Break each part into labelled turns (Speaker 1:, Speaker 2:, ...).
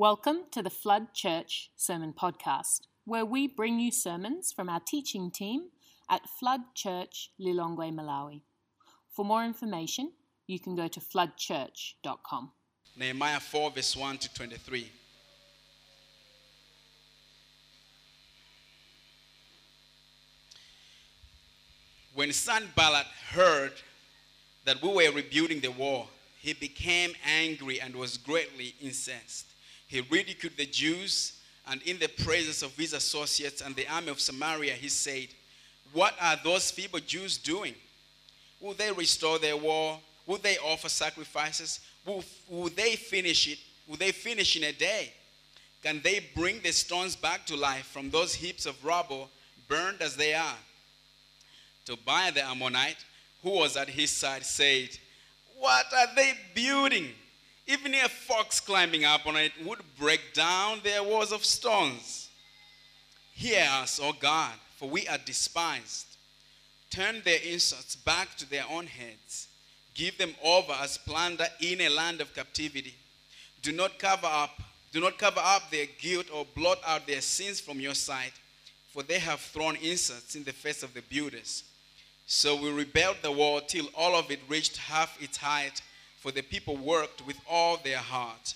Speaker 1: Welcome to the Flood Church Sermon Podcast, where we bring you sermons from our teaching team at Flood Church Lilongwe, Malawi. For more information, you can go to floodchurch.com.
Speaker 2: Nehemiah 4, verse 1 to 23. When Sanballat heard that we were rebuilding the wall, he became angry and was greatly incensed. He ridiculed the Jews, and in the presence of his associates and the army of Samaria, he said, What are those feeble Jews doing? Will they restore their wall? Will they offer sacrifices? Will, will they finish it? Will they finish in a day? Can they bring the stones back to life from those heaps of rubble, burned as they are? Tobiah the Ammonite, who was at his side, said, What are they building? Even a fox climbing up on it would break down their walls of stones. Hear us, O God, for we are despised. Turn their insults back to their own heads. Give them over as plunder in a land of captivity. Do not cover up, do not cover up their guilt or blot out their sins from your sight, for they have thrown insults in the face of the builders. So we rebuilt the wall till all of it reached half its height, for the people worked with all their heart.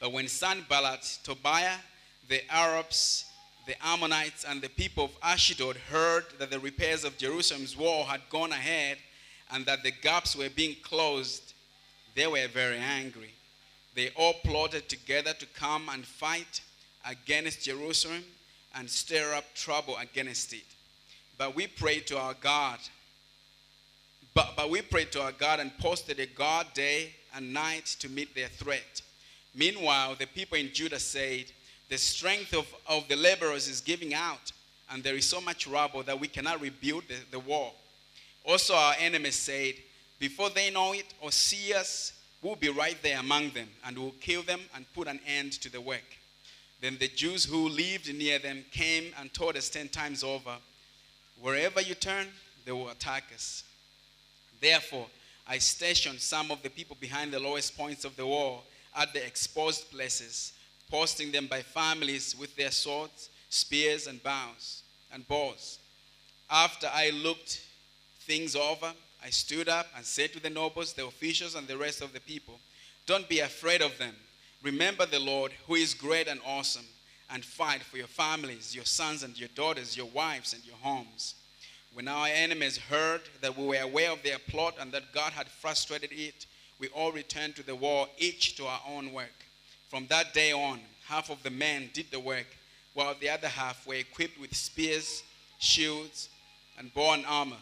Speaker 2: But when Sanballat, Tobiah, the Arabs, the Ammonites, and the people of Ashdod heard that the repairs of Jerusalem's wall had gone ahead and that the gaps were being closed, they were very angry. They all plotted together to come and fight against Jerusalem and stir up trouble against it. But we prayed to our God. But, we prayed to our God and posted a guard day and night to meet their threat. Meanwhile, the people in Judah said, The strength of, of the laborers is giving out, and there is so much rubble that we cannot rebuild the, the wall. Also, our enemies said, Before they know it or see us, we'll be right there among them, and we'll kill them and put an end to the work. Then the Jews who lived near them came and told us ten times over, Wherever you turn, they will attack us. Therefore, I stationed some of the people behind the lowest points of the wall at the exposed places, posting them by families with their swords, spears, and bows and bows. After I looked things over, I stood up and said to the nobles, the officials, and the rest of the people, Don't be afraid of them. Remember the Lord, who is great and awesome, and fight for your families, your sons and your daughters, your wives and your homes. When our enemies heard that we were aware of their plot and that God had frustrated it, we all returned to the wall, each to our own work. From that day on, half of the men did the work, while the other half were equipped with spears, shields, and bone armor.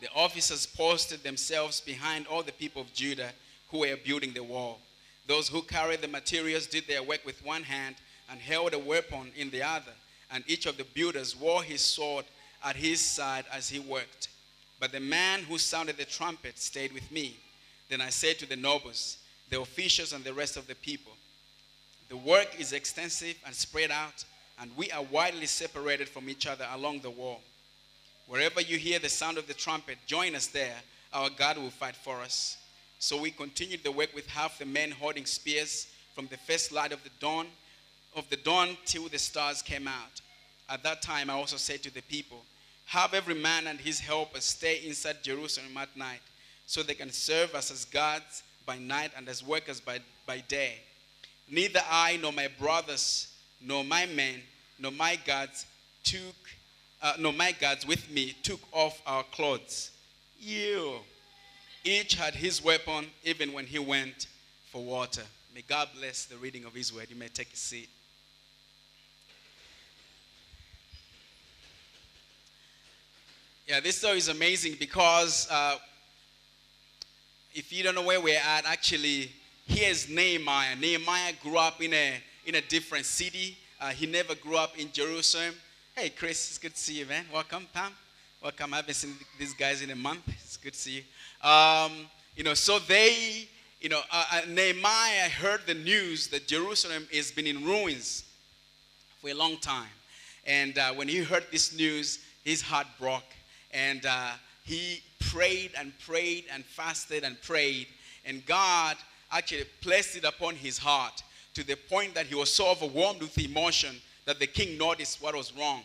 Speaker 2: The officers posted themselves behind all the people of Judah who were building the wall. Those who carried the materials did their work with one hand and held a weapon in the other, and each of the builders wore his sword at his side as he worked. But the man who sounded the trumpet stayed with me. Then I said to the nobles, the officials, and the rest of the people, The work is extensive and spread out, and we are widely separated from each other along the wall. Wherever you hear the sound of the trumpet, join us there. Our God will fight for us. So we continued the work with half the men holding spears from the first light of the dawn of the dawn till the stars came out. At that time I also said to the people, Have every man and his helper stay inside Jerusalem at night, so they can serve us as guards by night and as workers by, by day. Neither I nor my brothers, nor my men, nor my guards took uh, no, my guards with me took off our clothes. You. Each had his weapon even when he went for water. May God bless the reading of his word. You may take a seat. Yeah, this story is amazing because uh, if you don't know where we're at, actually, here's Nehemiah. Nehemiah grew up in a, in a different city. Uh, he never grew up in Jerusalem. Hey, Chris, it's good to see you, man. Welcome, Pam. Welcome. I haven't seen these guys in a month. It's good to see you. Um, you know, so they, you know, uh, uh, Nehemiah heard the news that Jerusalem has been in ruins for a long time. And uh, when he heard this news, his heart broke. And uh, he prayed and prayed and fasted and prayed. And God actually placed it upon his heart to the point that he was so overwhelmed with emotion that the king noticed what was wrong.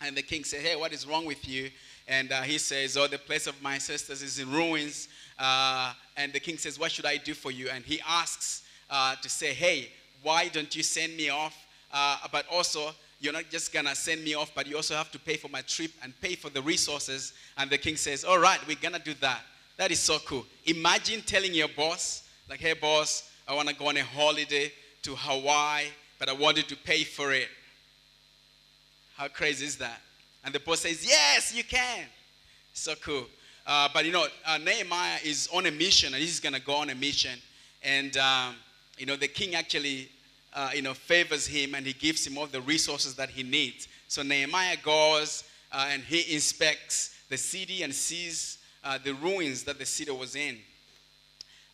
Speaker 2: And the king said, Hey, what is wrong with you? And uh, he says, Oh, the place of my sisters is in ruins. Uh, and the king says, What should I do for you? And he asks uh, to say, Hey, why don't you send me off? Uh, but also, you're not just gonna send me off, but you also have to pay for my trip and pay for the resources. And the king says, All right, we're gonna do that. That is so cool. Imagine telling your boss, like, Hey, boss, I wanna go on a holiday to Hawaii, but I wanted to pay for it. How crazy is that? And the boss says, Yes, you can. So cool. Uh, but you know, uh, Nehemiah is on a mission, and he's gonna go on a mission. And um, you know, the king actually, uh, you know, favors him, and he gives him all the resources that he needs. So Nehemiah goes uh, and he inspects the city and sees uh, the ruins that the city was in.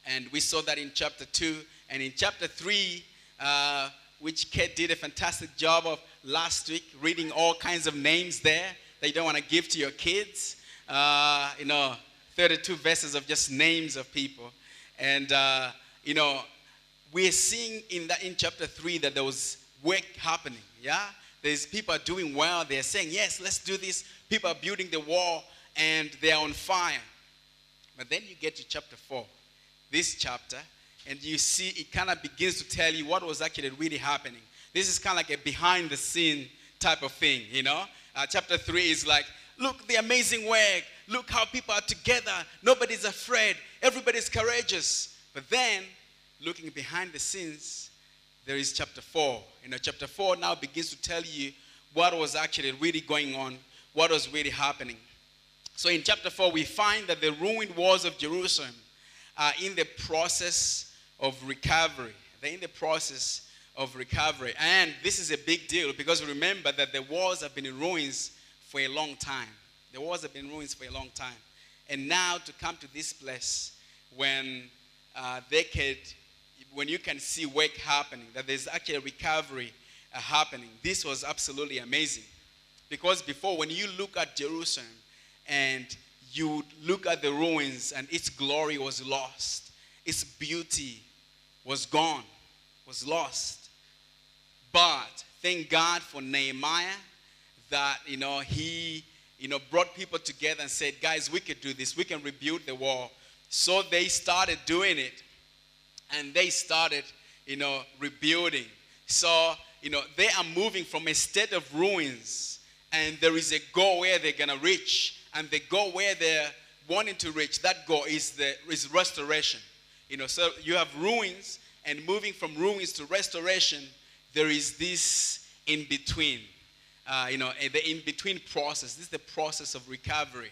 Speaker 2: And we saw that in chapter two, and in chapter three, uh, which Kate did a fantastic job of last week, reading all kinds of names there that you don't want to give to your kids. Uh, you know, 32 verses of just names of people. And, uh, you know, we're seeing in, that, in chapter 3 that there was work happening. Yeah? There's people are doing well. They're saying, yes, let's do this. People are building the wall and they're on fire. But then you get to chapter 4, this chapter, and you see it kind of begins to tell you what was actually really happening. This is kind of like a behind the scene type of thing, you know? Uh, chapter 3 is like, look the amazing work. Look how people are together. Nobody's afraid. Everybody's courageous. But then, looking behind the scenes, there is chapter 4. You know, chapter 4 now begins to tell you what was actually really going on, what was really happening. So in chapter 4, we find that the ruined walls of Jerusalem are in the process of recovery. They're in the process of recovery. And this is a big deal because remember that the walls have been in ruins for a long time. The walls have been in ruins for a long time. And now to come to this place when uh, they could, when you can see work happening, that there's actually a recovery uh, happening, this was absolutely amazing. Because before, when you look at Jerusalem and you look at the ruins and its glory was lost, its beauty was gone, was lost. But thank God for Nehemiah that, you know, he, you know, brought people together and said, guys, we could do this. We can rebuild the wall. So they started doing it. And they started, you know, rebuilding. So, you know, they are moving from a state of ruins. And there is a goal where they're going to reach. And the goal where they're wanting to reach, that goal is, the, is restoration. You know, so you have ruins, and moving from ruins to restoration, there is this in between. Uh, you know, the in between process. This is the process of recovery.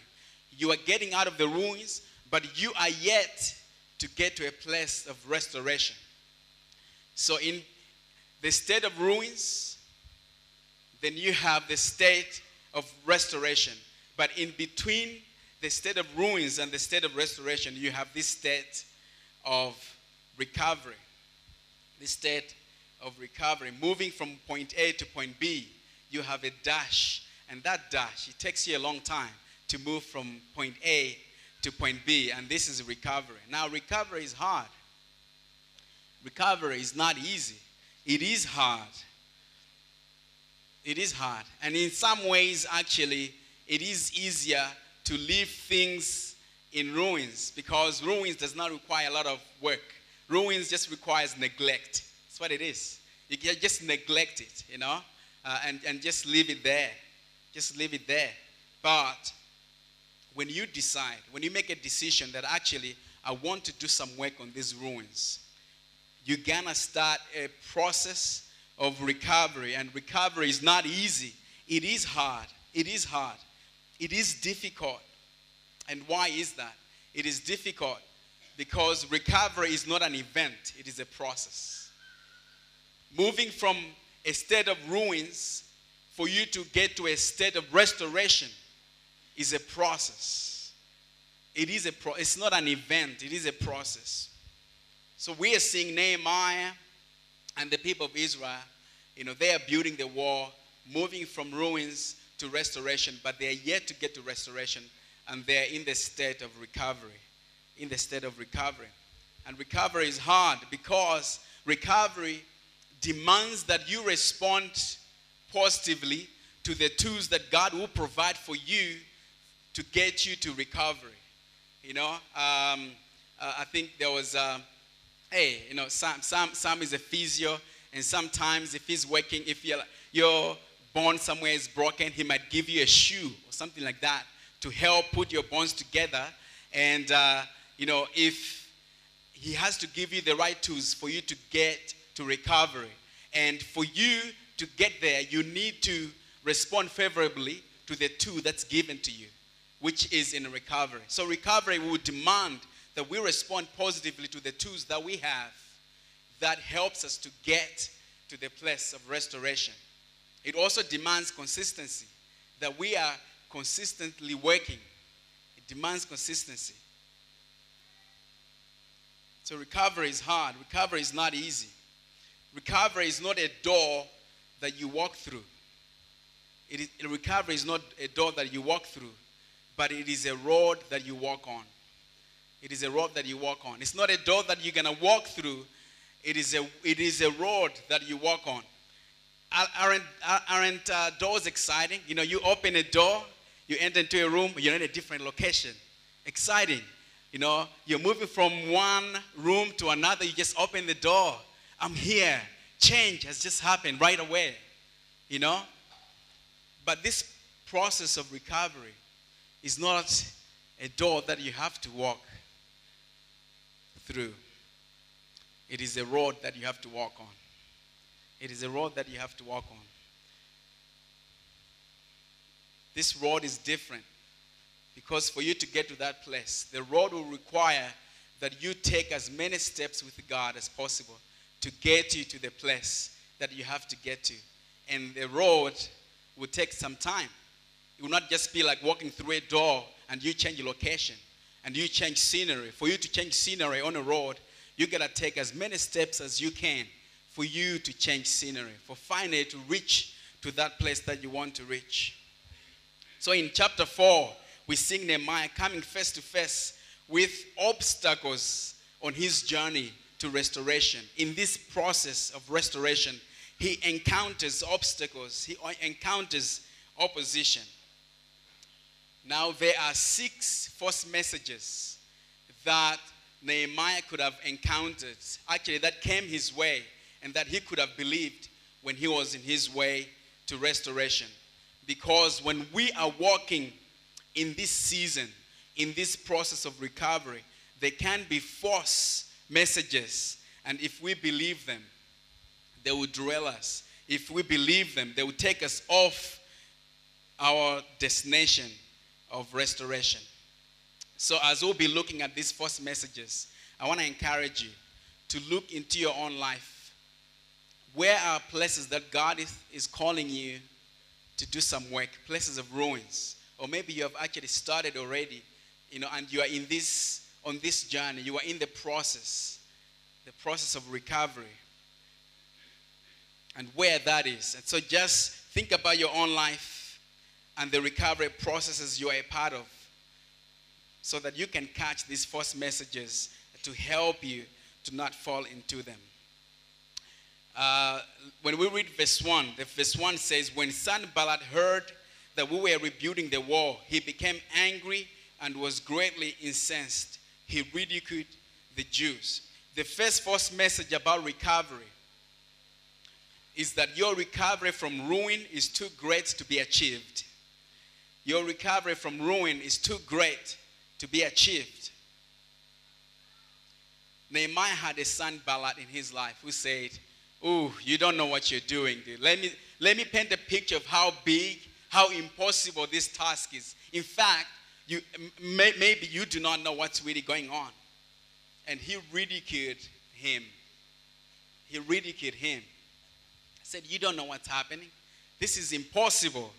Speaker 2: You are getting out of the ruins, but you are yet to get to a place of restoration. So, in the state of ruins, then you have the state of restoration. But in between the state of ruins and the state of restoration, you have this state of recovery. This state of recovery. Moving from point A to point B, you have a dash. And that dash, it takes you a long time to move from point A to point B. And this is recovery. Now, recovery is hard. Recovery is not easy. It is hard. It is hard. And in some ways, actually, it is easier to leave things in ruins because ruins does not require a lot of work. Ruins just requires neglect. That's what it is. You can just neglect it, you know, uh, and, and just leave it there. Just leave it there. But when you decide, when you make a decision that actually I want to do some work on these ruins, you're gonna start a process of recovery. And recovery is not easy, it is hard. It is hard. It is difficult. And why is that? It is difficult because recovery is not an event, it is a process. Moving from a state of ruins for you to get to a state of restoration is a process. It is a pro- it's not an event, it is a process. So we are seeing Nehemiah and the people of Israel, you know, they are building the wall, moving from ruins to restoration, but they are yet to get to restoration and they're in the state of recovery. In the state of recovery. And recovery is hard because recovery demands that you respond positively to the tools that God will provide for you to get you to recovery. You know, um, uh, I think there was, uh, hey, you know, Sam, Sam, Sam is a physio, and sometimes if he's working, if you're, your bone somewhere is broken, he might give you a shoe or something like that to help put your bones together. And, uh, you know, if he has to give you the right tools for you to get to recovery. And for you to get there, you need to respond favorably to the tool that's given to you, which is in recovery. So, recovery will demand that we respond positively to the tools that we have that helps us to get to the place of restoration. It also demands consistency, that we are consistently working. It demands consistency. So, recovery is hard, recovery is not easy. Recovery is not a door that you walk through. Is, recovery is not a door that you walk through, but it is a road that you walk on. It is a road that you walk on. It's not a door that you're going to walk through. It is a, it is a road that you walk on. Aren't, aren't uh, doors exciting? You know, you open a door, you enter into a room, you're in a different location. Exciting. You know, you're moving from one room to another, you just open the door. I'm here. Change has just happened right away. You know? But this process of recovery is not a door that you have to walk through. It is a road that you have to walk on. It is a road that you have to walk on. This road is different because for you to get to that place, the road will require that you take as many steps with God as possible to get you to the place that you have to get to. And the road will take some time. It will not just be like walking through a door and you change location and you change scenery. For you to change scenery on a road, you gotta take as many steps as you can for you to change scenery, for finally to reach to that place that you want to reach. So in chapter 4, we see Nehemiah coming face to face with obstacles on his journey to restoration. In this process of restoration, he encounters obstacles, he encounters opposition. Now, there are six false messages that Nehemiah could have encountered, actually, that came his way and that he could have believed when he was in his way to restoration. Because when we are walking in this season, in this process of recovery, there can be false messages. And if we believe them, they will dwell us. If we believe them, they will take us off our destination of restoration. So, as we'll be looking at these first messages, I want to encourage you to look into your own life. Where are places that God is, is calling you to do some work, places of ruins? Or maybe you have actually started already, you know, and you are in this on this journey, you are in the process, the process of recovery, and where that is. And so just think about your own life and the recovery processes you are a part of so that you can catch these false messages to help you to not fall into them. Uh, when we read verse 1, the verse 1 says, When Sanballat heard that we were rebuilding the wall, he became angry and was greatly incensed he ridiculed the Jews. The first false message about recovery is that your recovery from ruin is too great to be achieved. Your recovery from ruin is too great to be achieved. Nehemiah had a Sanballat in his life who said, Oh, you don't know what you're doing, dude. Let me, let me paint a picture of how big, how impossible this task is. In fact, you, may, maybe you do not know what's really going on. And he ridiculed him. He ridiculed him. Said, You don't know what's happening. This is impossible.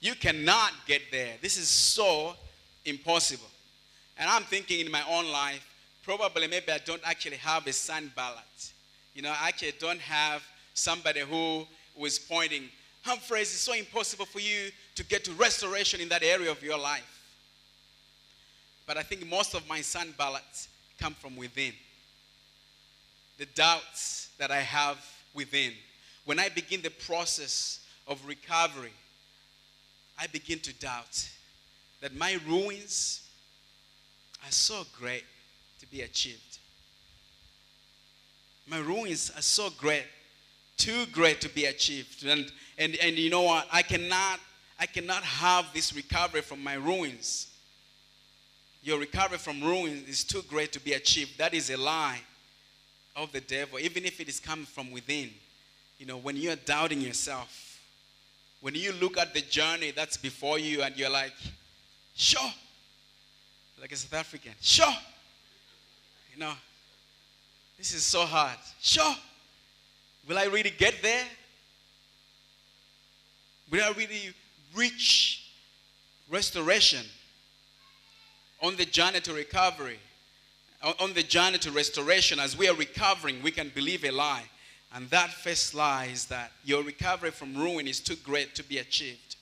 Speaker 2: You cannot get there. This is so impossible. And I'm thinking in my own life, probably maybe I don't actually have a Sanballat. You know, I actually don't have somebody who was pointing, Humphreys, it's so impossible for you to get to restoration in that area of your life. But I think most of my Sanballats come from within. The doubts that I have within. When I begin the process of recovery, I begin to doubt that my ruins are so great to be achieved. My ruins are so great, too great to be achieved. And, and, and you know what? I cannot, I cannot have this recovery from my ruins. Your recovery from ruins is too great to be achieved. That is a lie of the devil, even if it is coming from within. You know, when you're doubting yourself, when you look at the journey that's before you and you're like, sure, like a South African, sure, you know, this is so hard. Sure, will I really get there? Will I really reach restoration on the journey to recovery? on the journey to restoration, as we are recovering, we can believe a lie. And that first lie is that your recovery from ruin is too great to be achieved.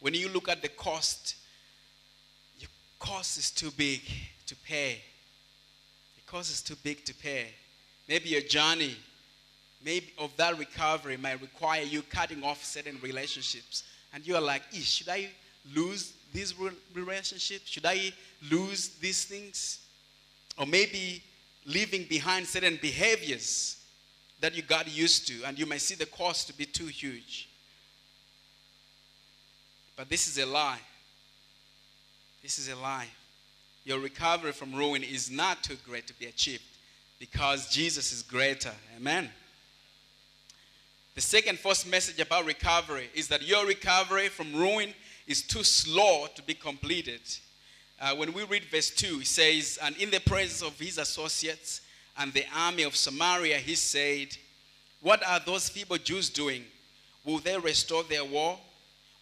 Speaker 2: When you look at the cost, your cost is too big to pay. The cost is too big to pay. Maybe your journey maybe of that recovery might require you cutting off certain relationships. And you are like, should I lose these relationships? Should I lose these things? Or maybe leaving behind certain behaviors that you got used to, and you may see the cost to be too huge. But this is a lie. This is a lie. Your recovery from ruin is not too great to be achieved because Jesus is greater. Amen. The second false message about recovery is that your recovery from ruin is too slow to be completed. Uh, when we read verse 2, it says, And in the presence of his associates and the army of Samaria, he said, What are those feeble Jews doing? Will they restore their wall?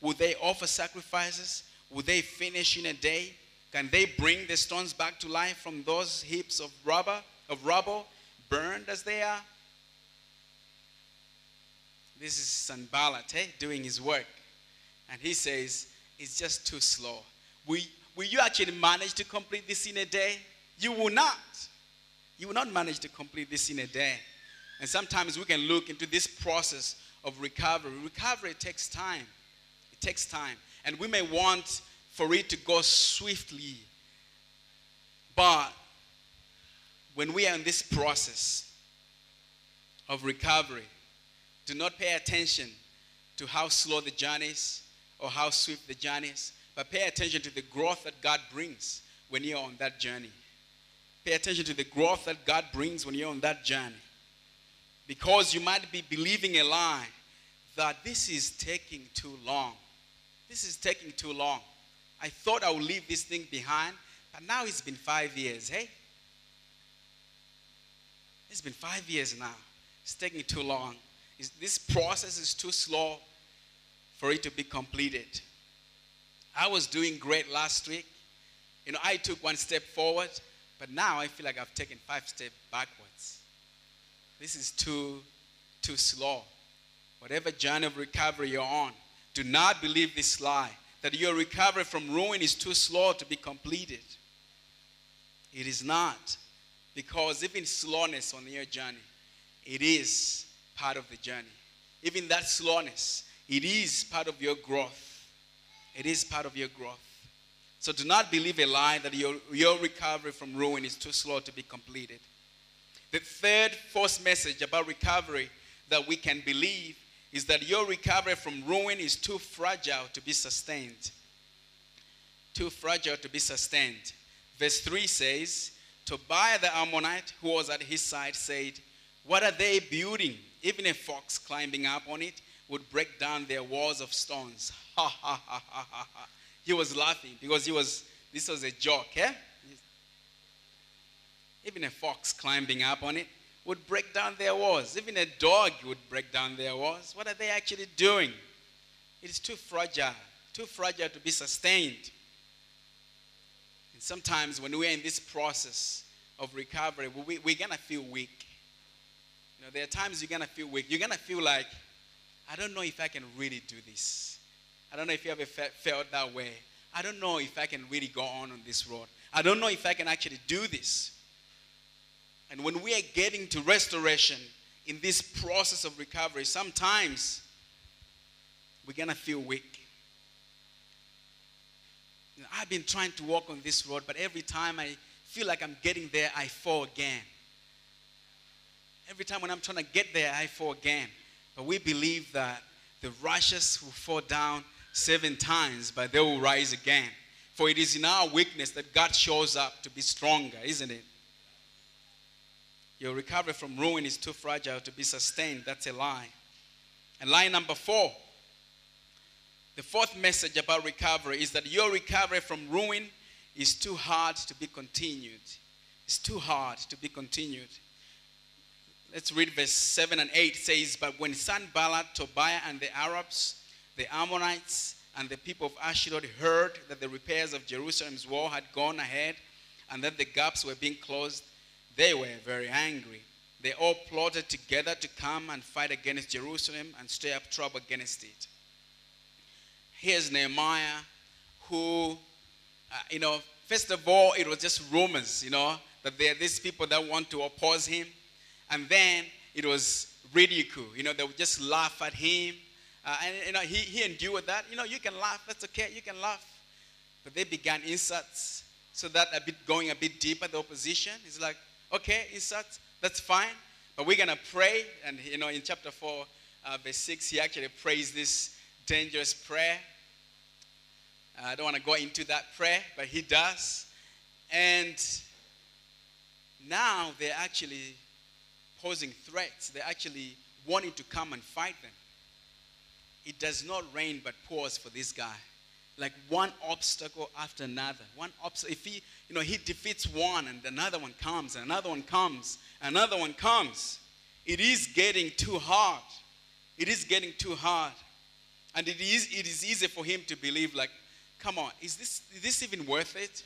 Speaker 2: Will they offer sacrifices? Will they finish in a day? Can they bring the stones back to life from those heaps of rubber, of rubble, burned as they are? This is Sanballat eh, doing his work. And he says, It's just too slow. We, will you actually manage to complete this in a day? You will not. You will not manage to complete this in a day. And sometimes we can look into this process of recovery. Recovery takes time. It takes time. And we may want for it to go swiftly. But when we are in this process of recovery, do not pay attention to how slow the journey is or how swift the journey is. But pay attention to the growth that God brings when you're on that journey. Pay attention to the growth that God brings when you're on that journey. Because you might be believing a lie that this is taking too long. This is taking too long. I thought I would leave this thing behind, but now it's been five years. Hey? It's been five years now. It's taking too long. It's, this process is too slow for it to be completed. I was doing great last week. You know, I took one step forward, but now I feel like I've taken five steps backwards. This is too, too slow. Whatever journey of recovery you're on, do not believe this lie that your recovery from ruin is too slow to be completed. It is not. Because even slowness on your journey, it is part of the journey. Even that slowness, it is part of your growth. It is part of your growth. So do not believe a lie that your, your recovery from ruin is too slow to be completed. The third false message about recovery that we can believe is that your recovery from ruin is too fragile to be sustained. Too fragile to be sustained. Verse 3 says, Tobiah the Ammonite, who was at his side, said, What are they building? Even a fox climbing up on it would break down their walls of stones. Ha ha ha ha ha ha. He was laughing because he was, this was a joke, eh? Even a fox climbing up on it would break down their walls. Even a dog would break down their walls. What are they actually doing? It is too fragile, too fragile to be sustained. And sometimes when we're in this process of recovery, we, we're going to feel weak. You know, there are times you're going to feel weak. You're going to feel like, I don't know if I can really do this. I don't know if you ever felt that way. I don't know if I can really go on on this road. I don't know if I can actually do this. And when we are getting to restoration, in this process of recovery, sometimes we're going to feel weak. You know, I've been trying to walk on this road, but every time I feel like I'm getting there, I fall again. Every time when I'm trying to get there, I fall again. But we believe that the righteous will fall down seven times, but they will rise again. For it is in our weakness that God shows up to be stronger, isn't it? Your recovery from ruin is too fragile to be sustained. That's a lie. And lie number four the fourth message about recovery is that your recovery from ruin is too hard to be continued. It's too hard to be continued. Let's read verse 7 and 8 it says, But when Sanballat, Tobiah, and the Arabs, the Ammonites, and the people of Ashdod heard that the repairs of Jerusalem's wall had gone ahead and that the gaps were being closed, they were very angry. They all plotted together to come and fight against Jerusalem and stir up trouble against it. Here's Nehemiah, who, uh, you know, first of all, it was just rumors, you know, that there are these people that want to oppose him. And then it was ridicule, you know, they would just laugh at him. Uh, and, you know, he, he endured that. You know, you can laugh, that's okay, you can laugh. But they began insults, so that a bit going a bit deeper, the opposition. is like, okay, insults, that's fine. But we're to pray. And, you know, in chapter 4, uh, verse 6, he actually prays this dangerous prayer. I don't want to go into that prayer, but he does. And now they're actually posing threats. They're actually wanting to come and fight them. It does not rain but pours for this guy. Like one obstacle after another. One obstacle. If he, you know, he defeats one and another one comes and another one comes, another one comes. It is getting too hard. It is getting too hard. And it is, it is easy for him to believe, like, come on, is this, is this even worth it?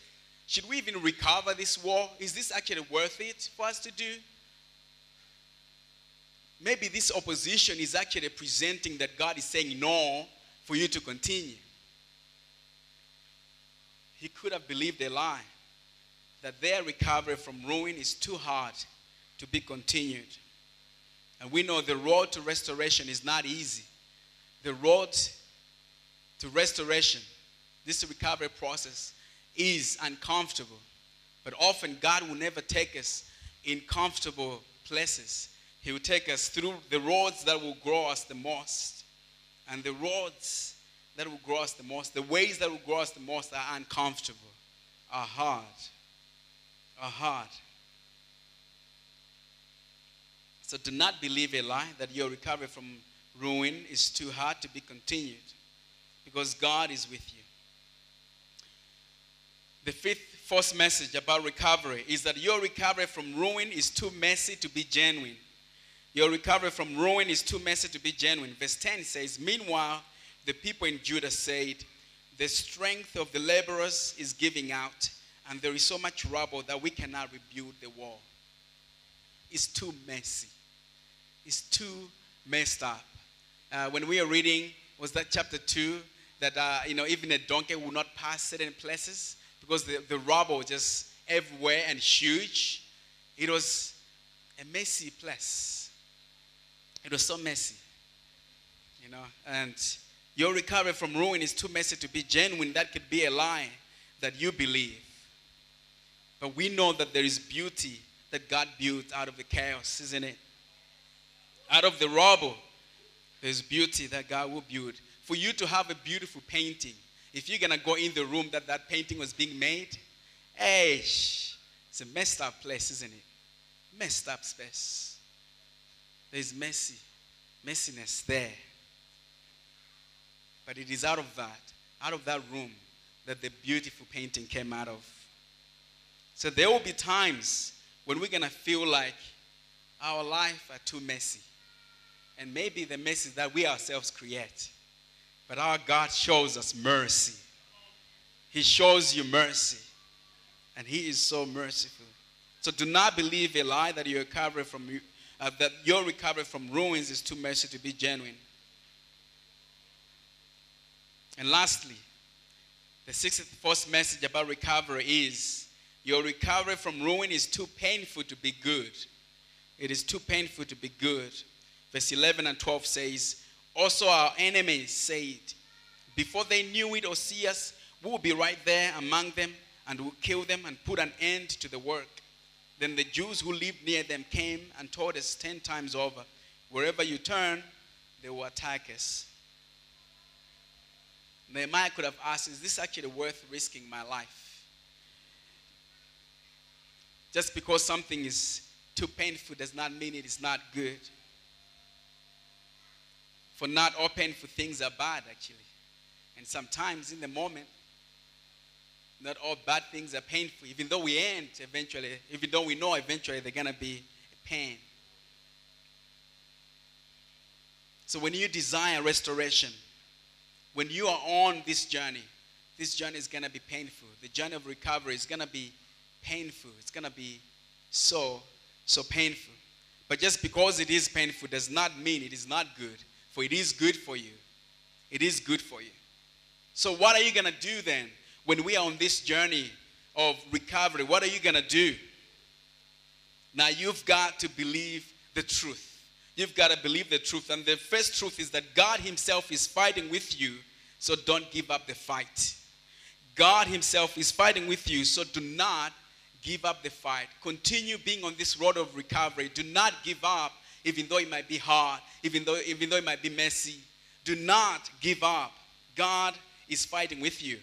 Speaker 2: Should we even recover this war? Is this actually worth it for us to do? Maybe this opposition is actually presenting that God is saying no for you to continue. He could have believed a lie that their recovery from ruin is too hard to be continued. And we know the road to restoration is not easy the road to restoration, this recovery process, is uncomfortable. But often, God will never take us in comfortable places. He will take us through the roads that will grow us the most. And the roads that will grow us the most, the ways that will grow us the most are uncomfortable, are hard, are hard. So do not believe a lie that your recovery from ruin is too hard to be continued because God is with you. The fifth false message about recovery is that your recovery from ruin is too messy to be genuine. Your recovery from ruin is too messy to be genuine. Verse 10 says, Meanwhile, the people in Judah said, The strength of the laborers is giving out, and there is so much rubble that we cannot rebuild the wall. It's too messy. It's too messed up uh, when we were reading, was that chapter 2, that, uh, you know, even a donkey will not pass certain places because the, the rubble just everywhere and huge. It was a messy place. It was so messy, you know, and your recovery from ruin is too messy to be genuine. That could be a lie that you believe. But we know that there is beauty that God built out of the chaos, isn't it? Out of the rubble, there's beauty that God will build. For you to have a beautiful painting, if you're going to go in the room that that painting was being made, hey, it's a messed up place, isn't it? Messed up space. There's messy, messiness there. But it is out of that, out of that room, that the beautiful painting came out of. So there will be times when we're going to feel like our life are too messy and maybe the message that we ourselves create. But our God shows us mercy. He shows you mercy. And He is so merciful. So do not believe a lie that your recovery from uh, that your recovery from ruins is too messy to be genuine. And lastly, the sixth first message about recovery is your recovery from ruin is too painful to be good. It is too painful to be good. Verse 11 and 12 says, Also our enemies said, Before they knew it or see us, we will be right there among them and we will kill them and put an end to the work. Then the Jews who lived near them came and told us ten times over, Wherever you turn, they will attack us. Nehemiah could have asked, Is this actually worth risking my life? Just because something is too painful does not mean it is not good. For not all painful things are bad, actually. And sometimes in the moment, not all bad things are painful, even though we end eventually, even though we know eventually they're going to be pain. So when you desire restoration, when you are on this journey, this journey is going to be painful. The journey of recovery is going to be painful. It's going to be so, so painful. But just because it is painful does not mean it is not good, for it is good for you. It is good for you. So, what are you going to do then when we are on this journey of recovery? What are you going to do? Now, you've got to believe the truth. You've got to believe the truth. And the first truth is that God Himself is fighting with you, so don't give up the fight. God Himself is fighting with you, so do not give up the fight. Continue being on this road of recovery. Do not give up, even though it might be hard, even though, even though it might be messy. Do not give up. God is fighting with you.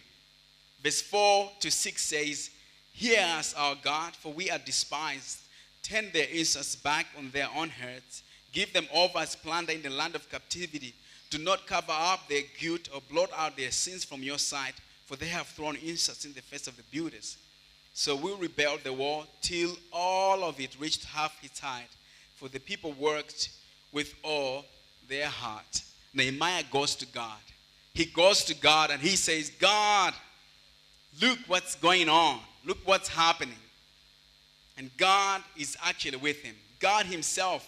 Speaker 2: Verse 4 to 6 says, Hear us, our God, for we are despised. Turn their insults back on their own heads Give them over as plunder in the land of captivity. Do not cover up their guilt or blot out their sins from your sight, for they have thrown insults in the face of the builders. So we rebelled the wall till all of it reached half its height, for the people worked with all their heart. Nehemiah goes to God. He goes to God and he says, God, look what's going on. Look what's happening. And God is actually with him. God Himself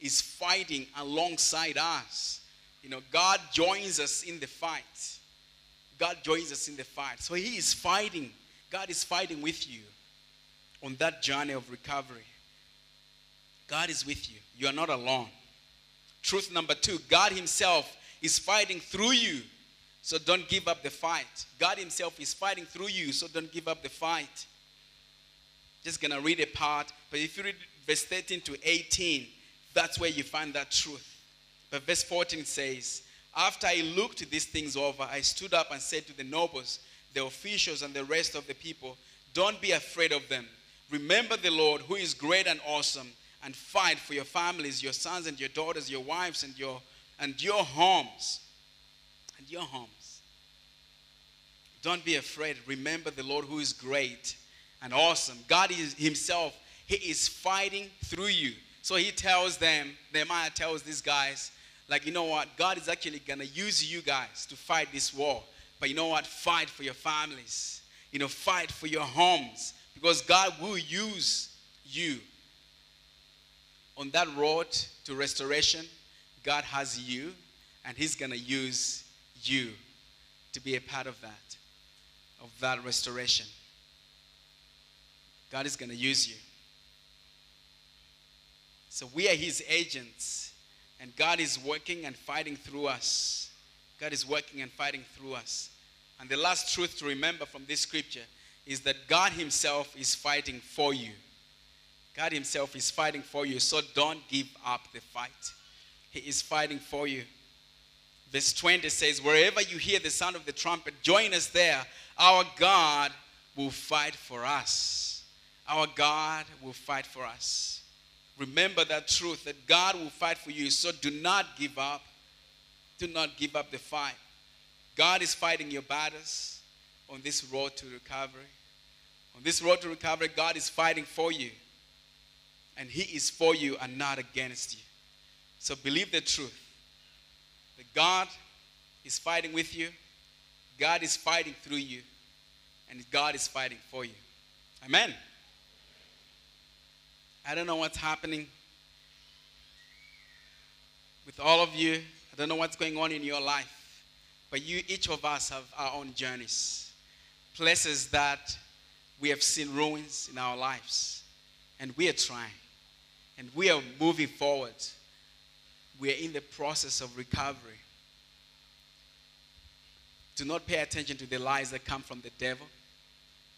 Speaker 2: is fighting alongside us. You know, God joins us in the fight. God joins us in the fight. So He is fighting. God is fighting with you on that journey of recovery. God is with you. You are not alone. Truth number two God Himself is fighting through you. So don't give up the fight. God Himself is fighting through you. So don't give up the fight. Just gonna read a part. But if you read verse 13 to 18, that's where you find that truth. But verse 14 says, After I looked these things over, I stood up and said to the nobles, the officials, and the rest of the people, Don't be afraid of them. Remember the Lord, who is great and awesome, and fight for your families, your sons and your daughters, your wives, and your, and your homes. And your homes. Don't be afraid. Remember the Lord, who is great and awesome. God is Himself, He is fighting through you. So he tells them, Nehemiah tells these guys, like, you know what? God is actually going to use you guys to fight this war. But you know what? Fight for your families. You know, fight for your homes. Because God will use you. On that road to restoration, God has you, and He's going to use you to be a part of that, of that restoration. God is going to use you. So we are his agents, and God is working and fighting through us. God is working and fighting through us. And the last truth to remember from this scripture is that God himself is fighting for you. God himself is fighting for you, so don't give up the fight. He is fighting for you. Verse 20 says, Wherever you hear the sound of the trumpet, join us there. Our God will fight for us. Our God will fight for us. Remember that truth that God will fight for you. So do not give up. Do not give up the fight. God is fighting your battles on this road to recovery. On this road to recovery, God is fighting for you. And He is for you and not against you. So believe the truth that God is fighting with you, God is fighting through you, and God is fighting for you. Amen. I don't know what's happening with all of you. I don't know what's going on in your life. But you, each of us, have our own journeys, places that we have seen ruins in our lives. And we are trying. and we are moving forward. We are in the process of recovery. Do not pay attention to the lies that come from the devil.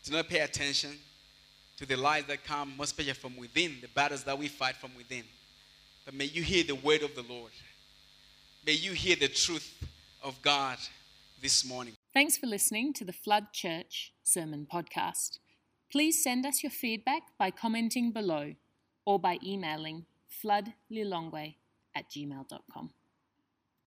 Speaker 2: Do not pay attention to the lies that come, most especially from within, the battles that we fight from within. But may you hear the word of the Lord. May you hear the truth of God this morning.
Speaker 1: Thanks for listening to the Flood Church Sermon Podcast. Please send us your feedback by commenting below or by emailing floodlilongwe at gmail.com.